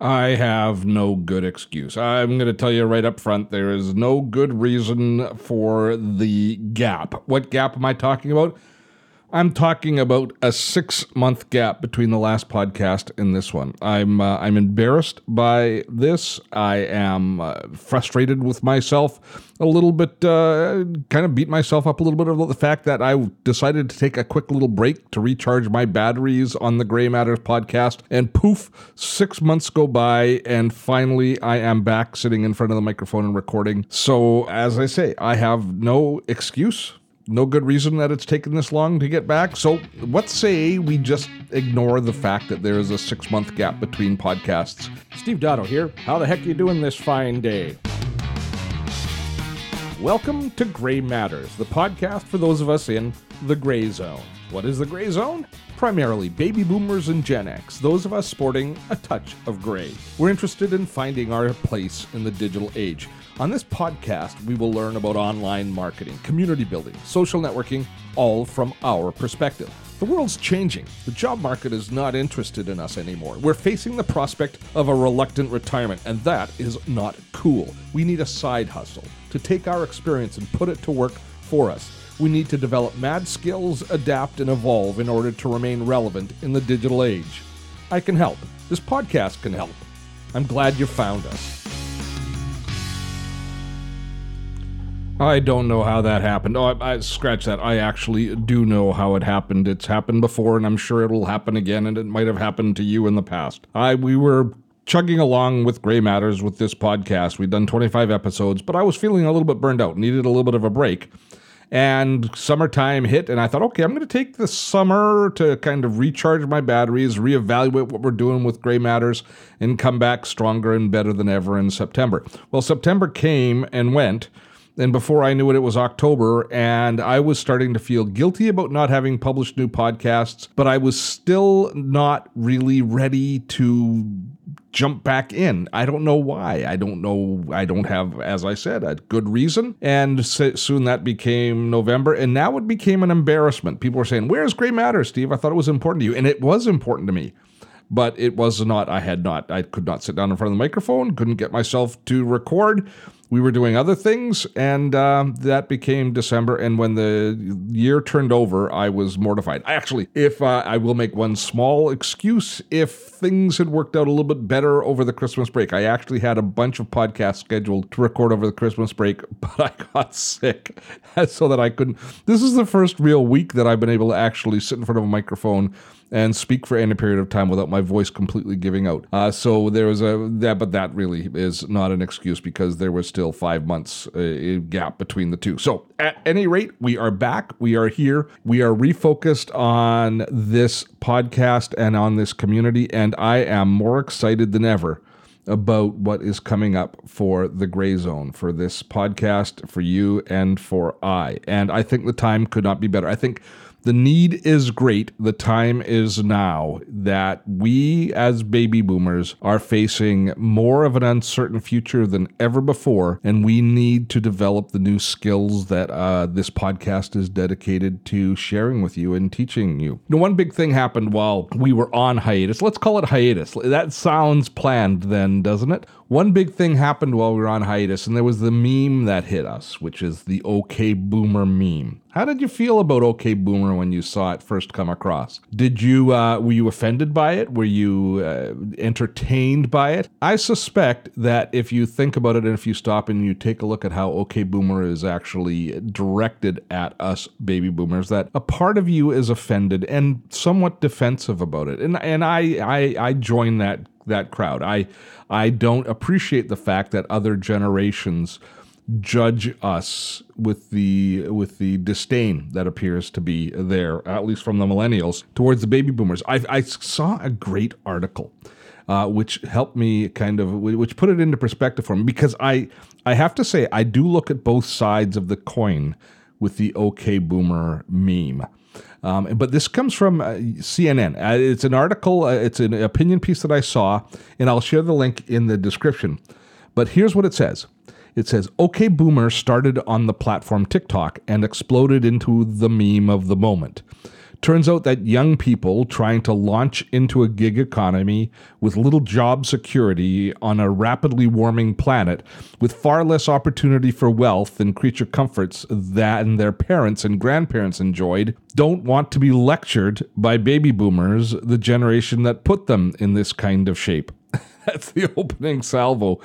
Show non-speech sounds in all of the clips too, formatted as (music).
I have no good excuse. I'm going to tell you right up front there is no good reason for the gap. What gap am I talking about? I'm talking about a six month gap between the last podcast and this one. I'm uh, I'm embarrassed by this. I am uh, frustrated with myself, a little bit, uh, kind of beat myself up a little bit about the fact that I decided to take a quick little break to recharge my batteries on the Gray Matters podcast, and poof, six months go by, and finally I am back sitting in front of the microphone and recording. So as I say, I have no excuse no good reason that it's taken this long to get back. So let's say we just ignore the fact that there is a six month gap between podcasts. Steve Dotto here. How the heck are you doing this fine day? Welcome to Gray Matters, the podcast for those of us in the gray zone. What is the gray zone? Primarily baby boomers and Gen X, those of us sporting a touch of gray. We're interested in finding our place in the digital age. On this podcast, we will learn about online marketing, community building, social networking, all from our perspective. The world's changing. The job market is not interested in us anymore. We're facing the prospect of a reluctant retirement, and that is not cool. We need a side hustle to take our experience and put it to work for us. We need to develop mad skills, adapt, and evolve in order to remain relevant in the digital age. I can help. This podcast can help. I'm glad you found us. I don't know how that happened. Oh, I, I, scratch that. I actually do know how it happened. It's happened before, and I'm sure it'll happen again. And it might have happened to you in the past. I we were chugging along with Gray Matters with this podcast. We'd done 25 episodes, but I was feeling a little bit burned out. Needed a little bit of a break. And summertime hit, and I thought, okay, I'm going to take the summer to kind of recharge my batteries, reevaluate what we're doing with Gray Matters, and come back stronger and better than ever in September. Well, September came and went and before I knew it, it was October, and I was starting to feel guilty about not having published new podcasts, but I was still not really ready to jump back in. I don't know why. I don't know. I don't have, as I said, a good reason. And soon that became November, and now it became an embarrassment. People were saying, Where's Gray Matter, Steve? I thought it was important to you. And it was important to me but it was not, I had not, I could not sit down in front of the microphone, couldn't get myself to record we were doing other things, and uh, that became December. And when the year turned over, I was mortified. Actually, if uh, I will make one small excuse, if things had worked out a little bit better over the Christmas break, I actually had a bunch of podcasts scheduled to record over the Christmas break, (laughs) but I got sick (laughs) so that I couldn't. This is the first real week that I've been able to actually sit in front of a microphone and speak for any period of time without my voice completely giving out. Uh, so there was a that, but that really is not an excuse because there was still five months uh, gap between the two. So at any rate, we are back. We are here. We are refocused on this podcast and on this community, and I am more excited than ever about what is coming up for the gray zone for this podcast for you and for I. And I think the time could not be better. I think the need is great. The time is now that we, as baby boomers, are facing more of an uncertain future than ever before, and we need to develop the new skills that uh, this podcast is dedicated to sharing with you and teaching you. Now, one big thing happened while we were on hiatus. Let's call it hiatus. That sounds planned, then, doesn't it? One big thing happened while we were on hiatus, and there was the meme that hit us, which is the OK Boomer meme. How did you feel about OK Boomer when you saw it first come across? Did you uh, were you offended by it? Were you uh, entertained by it? I suspect that if you think about it and if you stop and you take a look at how OK Boomer is actually directed at us baby boomers, that a part of you is offended and somewhat defensive about it, and and I I, I join that that crowd. I I don't appreciate the fact that other generations judge us with the with the disdain that appears to be there, at least from the millennials towards the baby boomers. I, I saw a great article. Uh, which helped me kind of which put it into perspective for me because I I have to say I do look at both sides of the coin with the OK Boomer meme. Um, but this comes from uh, CNN. Uh, it's an article, uh, it's an opinion piece that I saw, and I'll share the link in the description. But here's what it says it says, OK Boomer started on the platform TikTok and exploded into the meme of the moment. Turns out that young people trying to launch into a gig economy with little job security on a rapidly warming planet with far less opportunity for wealth and creature comforts than their parents and grandparents enjoyed don't want to be lectured by baby boomers, the generation that put them in this kind of shape. That's the (laughs) opening salvo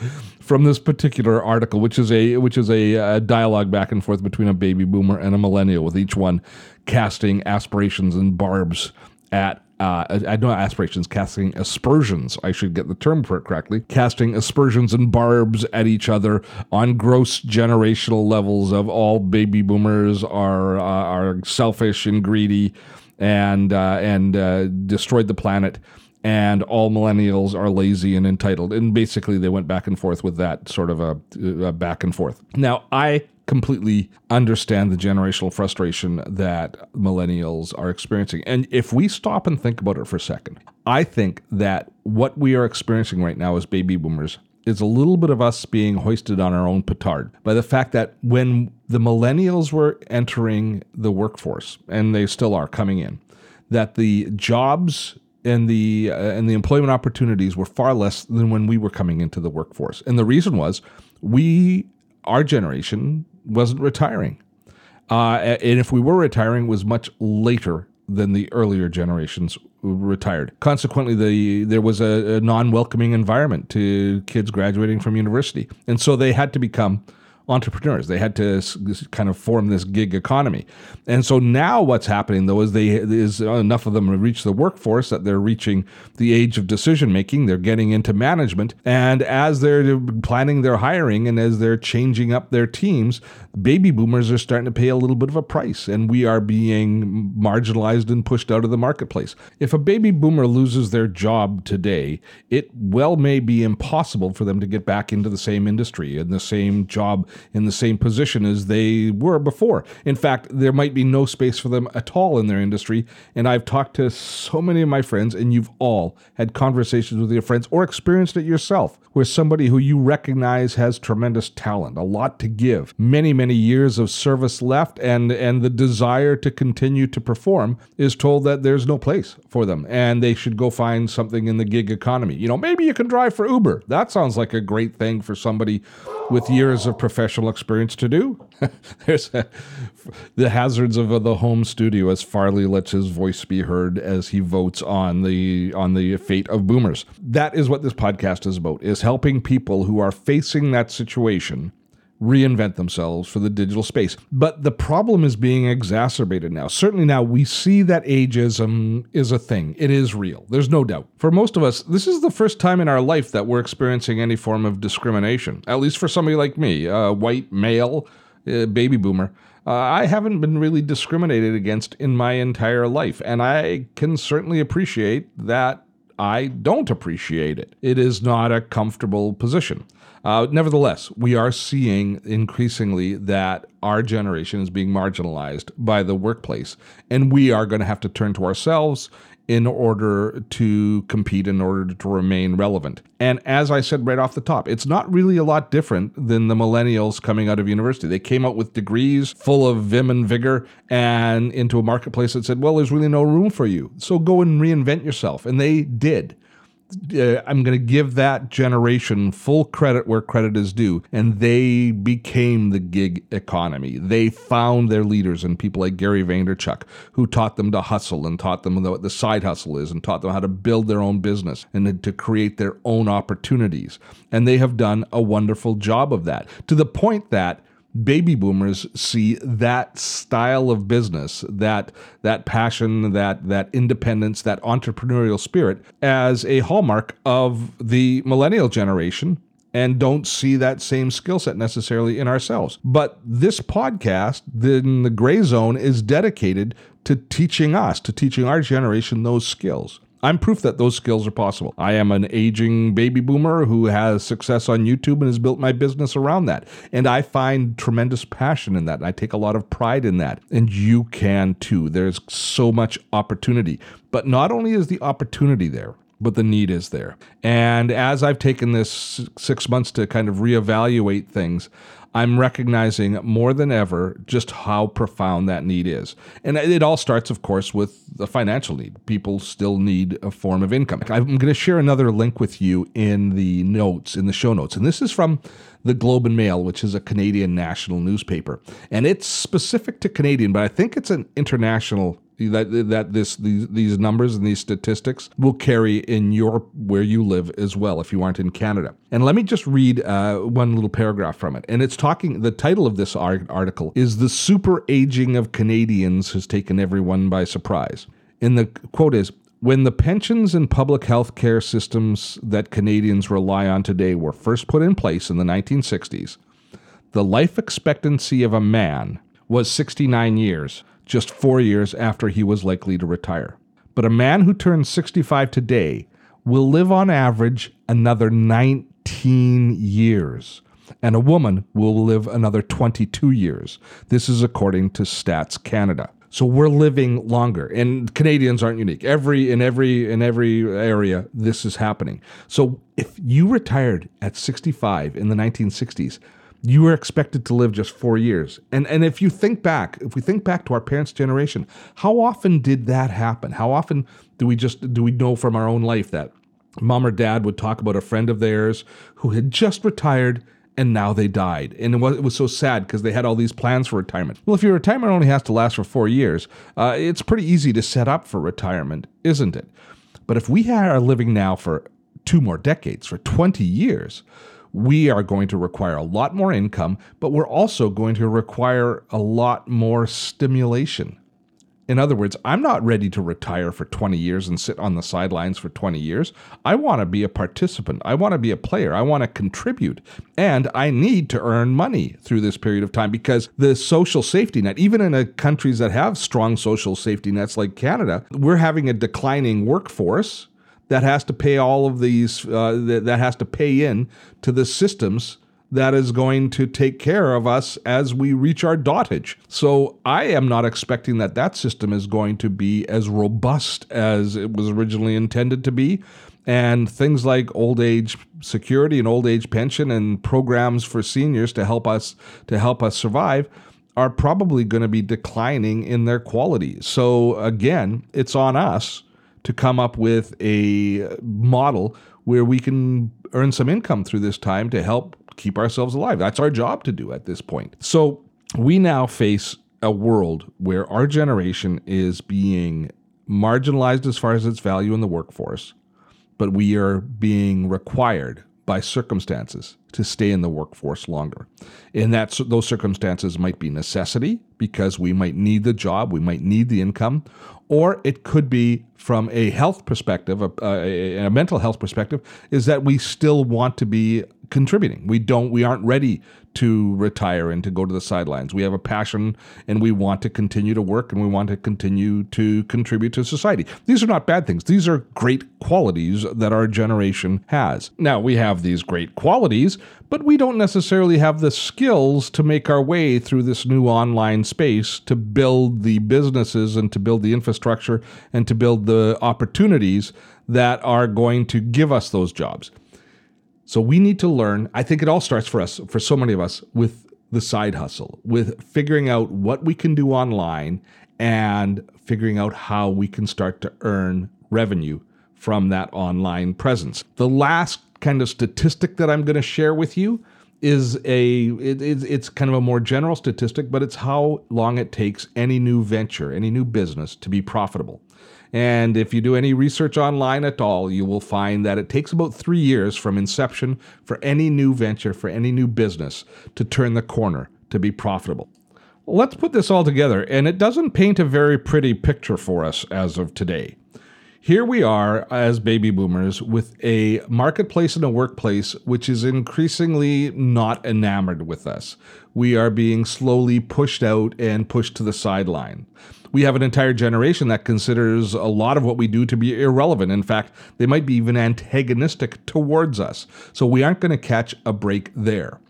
from this particular article, which is a which is a, a, dialogue back and forth between a baby boomer and a millennial, with each one casting aspirations and barbs at uh, I know aspirations, casting aspersions. I should get the term for it correctly. Casting aspersions and barbs at each other on gross generational levels of all baby boomers are uh, are selfish and greedy, and uh, and uh, destroyed the planet and all millennials are lazy and entitled. And basically, they went back and forth with that sort of a, a, back and forth. Now, I completely understand the generational frustration that millennials are experiencing. And if we stop and think about it for a second, I think that what we are experiencing right now as baby boomers is a little bit of us being hoisted on our own petard by the fact that when the millennials were entering the workforce, and they still are coming in, that the jobs and the uh, and the employment opportunities were far less than when we were coming into the workforce. And the reason was we our generation wasn't retiring. Uh, and if we were retiring, was much later than the earlier generations retired. Consequently, the there was a, a non-welcoming environment to kids graduating from university, and so they had to become entrepreneurs. They had to kind of form this gig economy. And so now what's happening though is they is enough of them have reached the workforce that they're reaching the age of decision making. They're getting into management. And as they're planning their hiring and as they're changing up their teams, baby boomers are starting to pay a little bit of a price and we are being marginalized and pushed out of the marketplace. If a baby boomer loses their job today, it well may be impossible for them to get back into the same industry and the same job in the same position as they were before. In fact, there might be no space for them at all in their industry. And I've talked to so many of my friends, and you've all had conversations with your friends or experienced it yourself, where somebody who you recognize has tremendous talent, a lot to give, many, many years of service left, and, and the desire to continue to perform is told that there's no place for them and they should go find something in the gig economy. You know, maybe you can drive for Uber. That sounds like a great thing for somebody with years of professional experience to do. (laughs) There's a, the hazards of the home studio as Farley lets his voice be heard as he votes on the on the fate of boomers. That is what this podcast is about: is helping people who are facing that situation reinvent themselves for the digital space. But the problem is being exacerbated now. Certainly now we see that ageism is a thing. It is real. There's no doubt. For most of us, this is the first time in our life that we're experiencing any form of discrimination. At least for somebody like me, a white male, baby boomer. Uh, I haven't been really discriminated against in my entire life, and I can certainly appreciate that I don't appreciate it. It is not a comfortable position. Uh, nevertheless, we are seeing increasingly that our generation is being marginalized by the workplace, and we are going to have to turn to ourselves in order to compete, in order to remain relevant. And as I said right off the top, it's not really a lot different than the millennials coming out of university. They came out with degrees full of vim and vigor and into a marketplace that said, well, there's really no room for you. So go and reinvent yourself. And they did uh, I'm going to give that generation full credit where credit is due. And they became the gig economy. They found their leaders and people like Gary Vaynerchuk, who taught them to hustle and taught them what the side hustle is and taught them how to build their own business and to create their own opportunities. And they have done a wonderful job of that to the point that baby boomers see that style of business, that that passion, that that independence, that entrepreneurial spirit as a hallmark of the millennial generation and don't see that same skill set necessarily in ourselves. But this podcast, then the gray zone, is dedicated to teaching us, to teaching our generation those skills. I'm proof that those skills are possible. I am an aging baby boomer who has success on YouTube and has built my business around that. And I find tremendous passion in that. And I take a lot of pride in that. And you can too. There's so much opportunity. But not only is the opportunity there, but the need is there. And as I've taken this six months to kind of reevaluate things, I'm recognizing more than ever just how profound that need is. And it all starts, of course, with the financial need. People still need a form of income. I'm going to share another link with you in the notes, in the show notes. And this is from the Globe and Mail, which is a Canadian national newspaper. And it's specific to Canadian, but I think it's an international that that this these these numbers and these statistics will carry in your where you live as well if you aren't in Canada. And let me just read uh, one little paragraph from it. And it's talking. The title of this article is "The Super Aging of Canadians Has Taken Everyone by Surprise." And the quote is. When the pensions and public health care systems that Canadians rely on today were first put in place in the 1960s, the life expectancy of a man was 69 years just four years after he was likely to retire. But a man who turns 65 today will live on average another 19 years, and a woman will live another 22 years. This is according to Stats Canada. So we're living longer, and Canadians aren't unique. Every in every in every area, this is happening. So if you retired at 65 in the 1960s, you were expected to live just four years. And and if you think back, if we think back to our parents' generation, how often did that happen? How often do we just do we know from our own life that mom or dad would talk about a friend of theirs who had just retired and now they died. And it was, it was so sad because they had all these plans for retirement. Well, if your retirement only has to last for four years, uh, it's pretty easy to set up for retirement, isn't it? But if we are living now for two more decades, for 20 years, we are going to require a lot more income, but we're also going to require a lot more stimulation. In other words, I'm not ready to retire for 20 years and sit on the sidelines for 20 years. I want to be a participant. I want to be a player. I want to contribute. And I need to earn money through this period of time because the social safety net, even in countries that have strong social safety nets like Canada, we're having a declining workforce that has to pay all of these uh, that, that has to pay in to the systems that is going to take care of us as we reach our dotage. So I am not expecting that that system is going to be as robust as it was originally intended to be. And things like old age security and old age pension and programs for seniors to help us to help us survive are probably going to be declining in their quality. So again, it's on us to come up with a model where we can earn some income through this time to help keep ourselves alive. That's our job to do at this point. So we now face a world where our generation is being marginalized as far as its value in the workforce, but we are being required by circumstances to stay in the workforce longer. And that those circumstances might be necessity because we might need the job, we might need the income, or it could be from a health perspective, a, a, a, mental health perspective, is that we still want to be contributing. We don't, we aren't ready to retire and to go to the sidelines. We have a passion and we want to continue to work and we want to continue to contribute to society. These are not bad things. These are great qualities that our generation has. Now, we have these great qualities, but we don't necessarily have the skills to make our way through this new online space to build the businesses and to build the infrastructure and to build the opportunities that are going to give us those jobs. So we need to learn. I think it all starts for us, for so many of us, with the side hustle, with figuring out what we can do online and figuring out how we can start to earn revenue from that online presence. The last kind of statistic that I'm going to share with you is a it, it's kind of a more general statistic, but it's how long it takes any new venture, any new business to be profitable. And if you do any research online at all, you will find that it takes about three years from inception for any new venture, for any new business to turn the corner to be profitable. Let's put this all together, and it doesn't paint a very pretty picture for us as of today. Here we are as baby boomers with a marketplace and a workplace which is increasingly not enamored with us. We are being slowly pushed out and pushed to the sideline we have an entire generation that considers a lot of what we do to be irrelevant. In fact, they might be even antagonistic towards us. So we aren't going to catch a break there.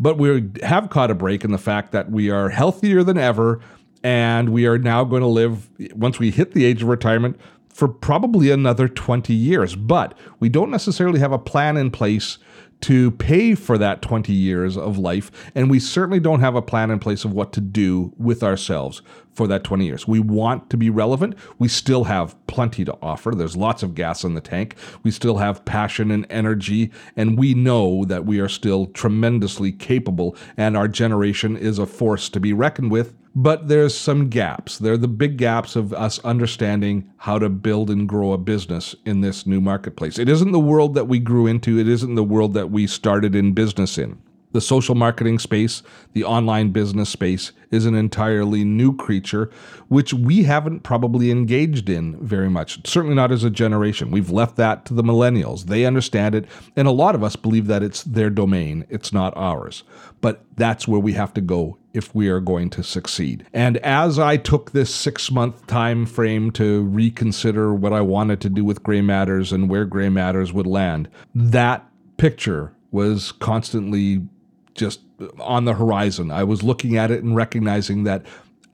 But we have caught a break in the fact that we are healthier than ever and we are now going to live once we hit the age of retirement for probably another 20 years. But we don't necessarily have a plan in place to pay for that 20 years of life. And we certainly don't have a plan in place of what to do with ourselves for that 20 years. We want to be relevant. We still have plenty to offer. There's lots of gas in the tank. We still have passion and energy. And we know that we are still tremendously capable. And our generation is a force to be reckoned with but there's some gaps. They're the big gaps of us understanding how to build and grow a business in this new marketplace. It isn't the world that we grew into, it isn't the world that we started in business in. The social marketing space, the online business space, is an entirely new creature, which we haven't probably engaged in very much. Certainly not as a generation. We've left that to the millennials. They understand it, and a lot of us believe that it's their domain, it's not ours. But that's where we have to go if we are going to succeed. And as I took this six month time frame to reconsider what I wanted to do with Gray Matters and where Gray Matters would land, that picture was constantly just on the horizon. I was looking at it and recognizing that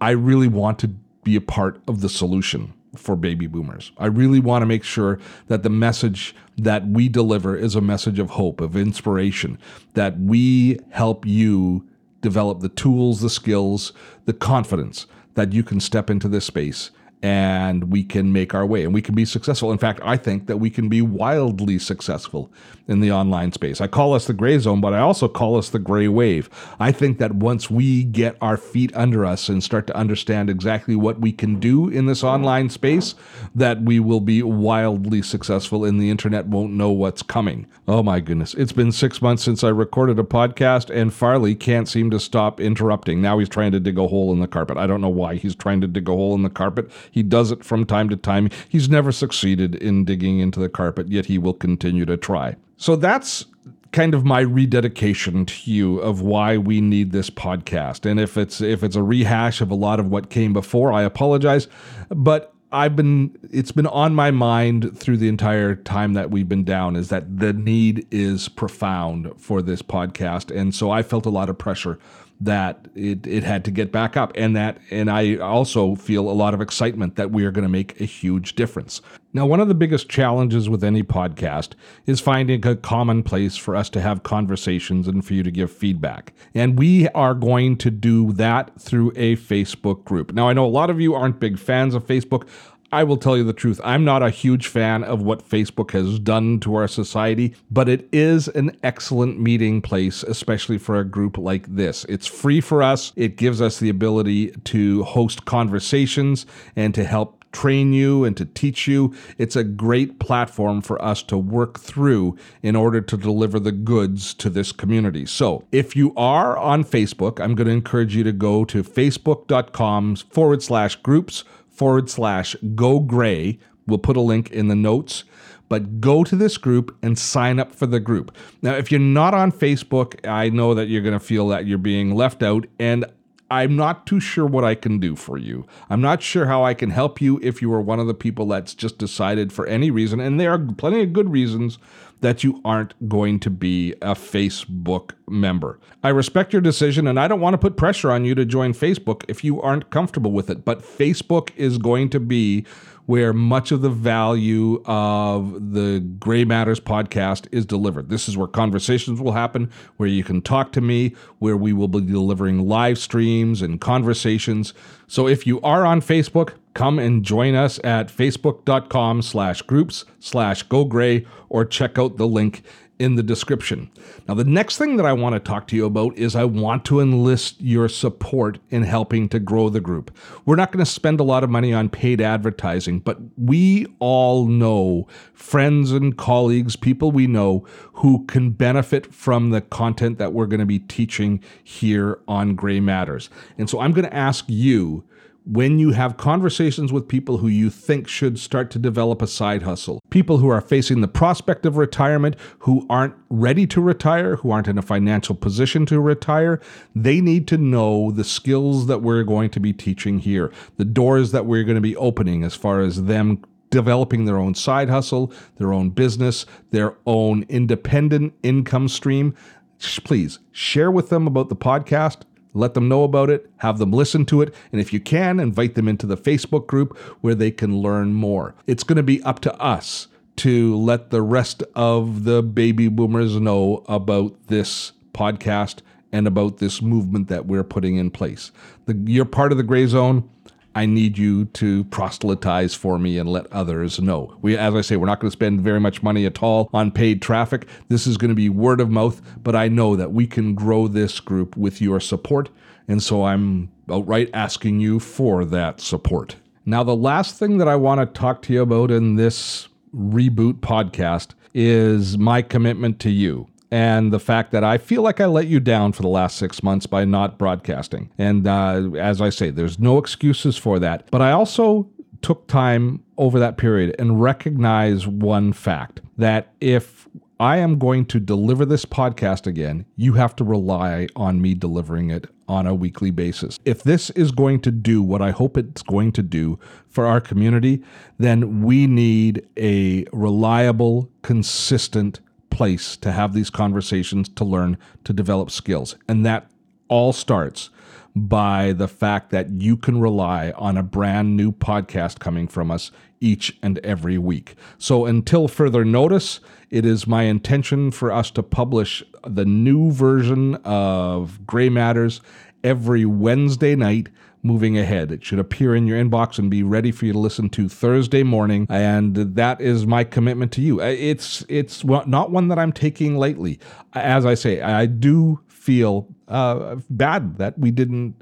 I really want to be a part of the solution for baby boomers. I really want to make sure that the message that we deliver is a message of hope, of inspiration, that we help you develop the tools, the skills, the confidence that you can step into this space and we can make our way and we can be successful. In fact, I think that we can be wildly successful in the online space. I call us the gray zone, but I also call us the gray wave. I think that once we get our feet under us and start to understand exactly what we can do in this online space, that we will be wildly successful and the internet won't know what's coming. Oh my goodness. It's been six months since I recorded a podcast and Farley can't seem to stop interrupting. Now he's trying to dig a hole in the carpet. I don't know why he's trying to dig a hole in the carpet. He does it from time to time. He's never succeeded in digging into the carpet, yet he will continue to try. So that's kind of my rededication to you of why we need this podcast. And if it's if it's a rehash of a lot of what came before, I apologize, but I've been it's been on my mind through the entire time that we've been down is that the need is profound for this podcast and so I felt a lot of pressure that it, it had to get back up. And that and i also feel a lot of excitement that we are going to make a huge difference. Now one of the biggest challenges with any podcast is finding a common place for us to have conversations and for you to give feedback. And we are going to do that through a facebook group. Now i know a lot of you aren't big fans of facebook I will tell you the truth. I'm not a huge fan of what Facebook has done to our society, but it is an excellent meeting place, especially for a group like this. It's free for us, it gives us the ability to host conversations and to help train you and to teach you. It's a great platform for us to work through in order to deliver the goods to this community. So if you are on Facebook, I'm going to encourage you to go to facebook.com forward slash groups forward slash go gray. We'll put a link in the notes, but go to this group and sign up for the group. Now, if you're not on Facebook, I know that you're going to feel that you're being left out, and I'm not too sure what I can do for you. I'm not sure how I can help you if you are one of the people that's just decided for any reason, and there are plenty of good reasons that you aren't going to be a Facebook member. I respect your decision and I don't want to put pressure on you to join Facebook if you aren't comfortable with it, but Facebook is going to be where much of the value of the Gray Matters podcast is delivered. This is where conversations will happen, where you can talk to me, where we will be delivering live streams and conversations. So if you are on Facebook, come and join us at facebook.com slash groups slash go gray or check out the link in the description. Now, the next thing that I want to talk to you about is I want to enlist your support in helping to grow the group. We're not going to spend a lot of money on paid advertising, but we all know friends and colleagues, people we know who can benefit from the content that we're going to be teaching here on Gray Matters. And so I'm going to ask you when you have conversations with people who you think should start to develop a side hustle, people who are facing the prospect of retirement, who aren't ready to retire, who aren't in a financial position to retire, they need to know the skills that we're going to be teaching here, the doors that we're going to be opening as far as them developing their own side hustle, their own business, their own independent income stream. Please share with them about the podcast let them know about it, have them listen to it, and if you can, invite them into the Facebook group where they can learn more. It's going to be up to us to let the rest of the baby boomers know about this podcast and about this movement that we're putting in place. The, you're part of the gray zone. I need you to proselytize for me and let others know. We, as I say, we're not going to spend very much money at all on paid traffic. This is going to be word of mouth, but I know that we can grow this group with your support. And so I'm outright asking you for that support. Now, the last thing that I want to talk to you about in this reboot podcast is my commitment to you and the fact that I feel like I let you down for the last six months by not broadcasting. And uh, as I say, there's no excuses for that. But I also took time over that period and recognize one fact that if I am going to deliver this podcast again, you have to rely on me delivering it on a weekly basis. If this is going to do what I hope it's going to do for our community, then we need a reliable, consistent place to have these conversations, to learn, to develop skills. And that all starts by the fact that you can rely on a brand new podcast coming from us each and every week. So until further notice, it is my intention for us to publish the new version of Gray Matters every Wednesday night moving ahead. It should appear in your inbox and be ready for you to listen to Thursday morning. And that is my commitment to you. Uh, it's it's not one that I'm taking lightly. As I say, I do feel uh, bad that we didn't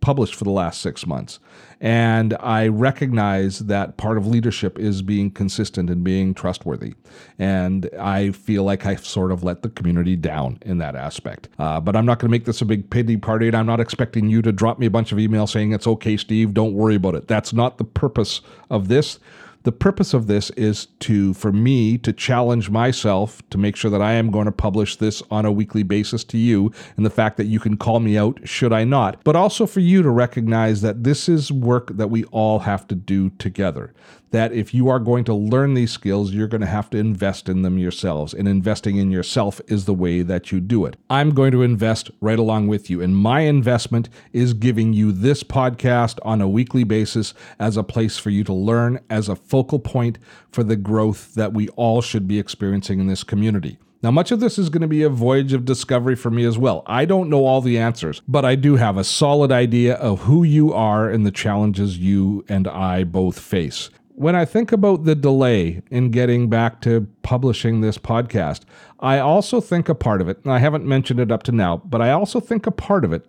published for the last six months. And I recognize that part of leadership is being consistent and being trustworthy. And I feel like I've sort of let the community down in that aspect. Uh, but I'm not going to make this a big pity party. And I'm not expecting you to drop me a bunch of emails saying, it's okay, Steve, don't worry about it. That's not the purpose of this. The purpose of this is to, for me, to challenge myself to make sure that I am going to publish this on a weekly basis to you, and the fact that you can call me out should I not, but also for you to recognize that this is work that we all have to do together that if you are going to learn these skills, you're going to have to invest in them yourselves. And investing in yourself is the way that you do it. I'm going to invest right along with you. And my investment is giving you this podcast on a weekly basis as a place for you to learn, as a focal point for the growth that we all should be experiencing in this community. Now, much of this is going to be a voyage of discovery for me as well. I don't know all the answers, but I do have a solid idea of who you are and the challenges you and I both face when I think about the delay in getting back to publishing this podcast, I also think a part of it, and I haven't mentioned it up to now, but I also think a part of it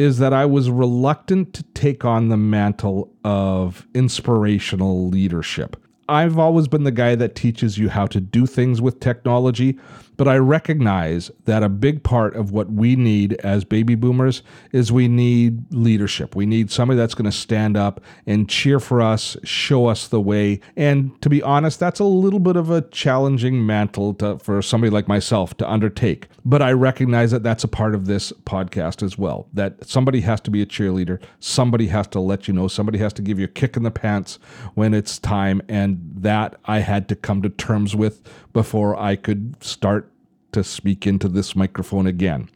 is that I was reluctant to take on the mantle of inspirational leadership. I've always been the guy that teaches you how to do things with technology, but I recognize that a big part of what we need as baby boomers is we need leadership. We need somebody that's going to stand up and cheer for us, show us the way. And to be honest, that's a little bit of a challenging mantle to, for somebody like myself to undertake. But I recognize that that's a part of this podcast as well. That somebody has to be a cheerleader, somebody has to let you know, somebody has to give you a kick in the pants when it's time. And that I had to come to terms with before I could start to speak into this microphone again.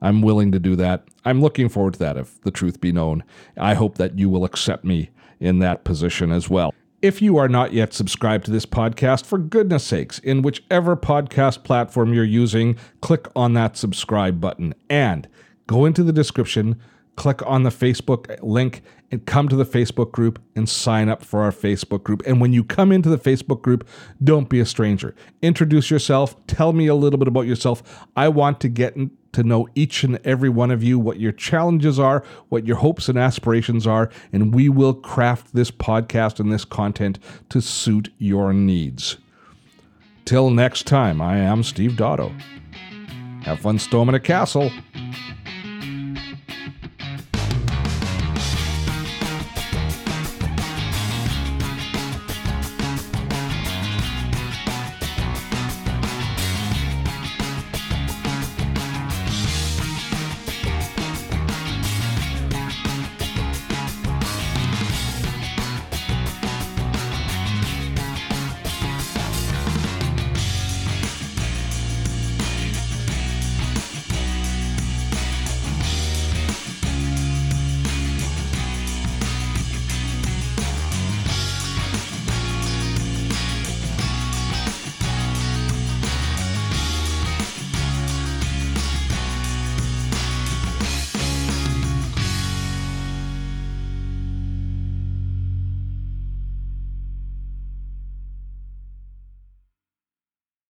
I'm willing to do that. I'm looking forward to that, if the truth be known. I hope that you will accept me in that position as well. If you are not yet subscribed to this podcast, for goodness sakes, in whichever podcast platform you're using, click on that subscribe button and go into the description, click on the Facebook link, and come to the Facebook group and sign up for our Facebook group. And when you come into the Facebook group, don't be a stranger. Introduce yourself, tell me a little bit about yourself. I want to get to know each and every one of you, what your challenges are, what your hopes and aspirations are, and we will craft this podcast and this content to suit your needs. Till next time, I am Steve Dotto. Have fun storming a castle.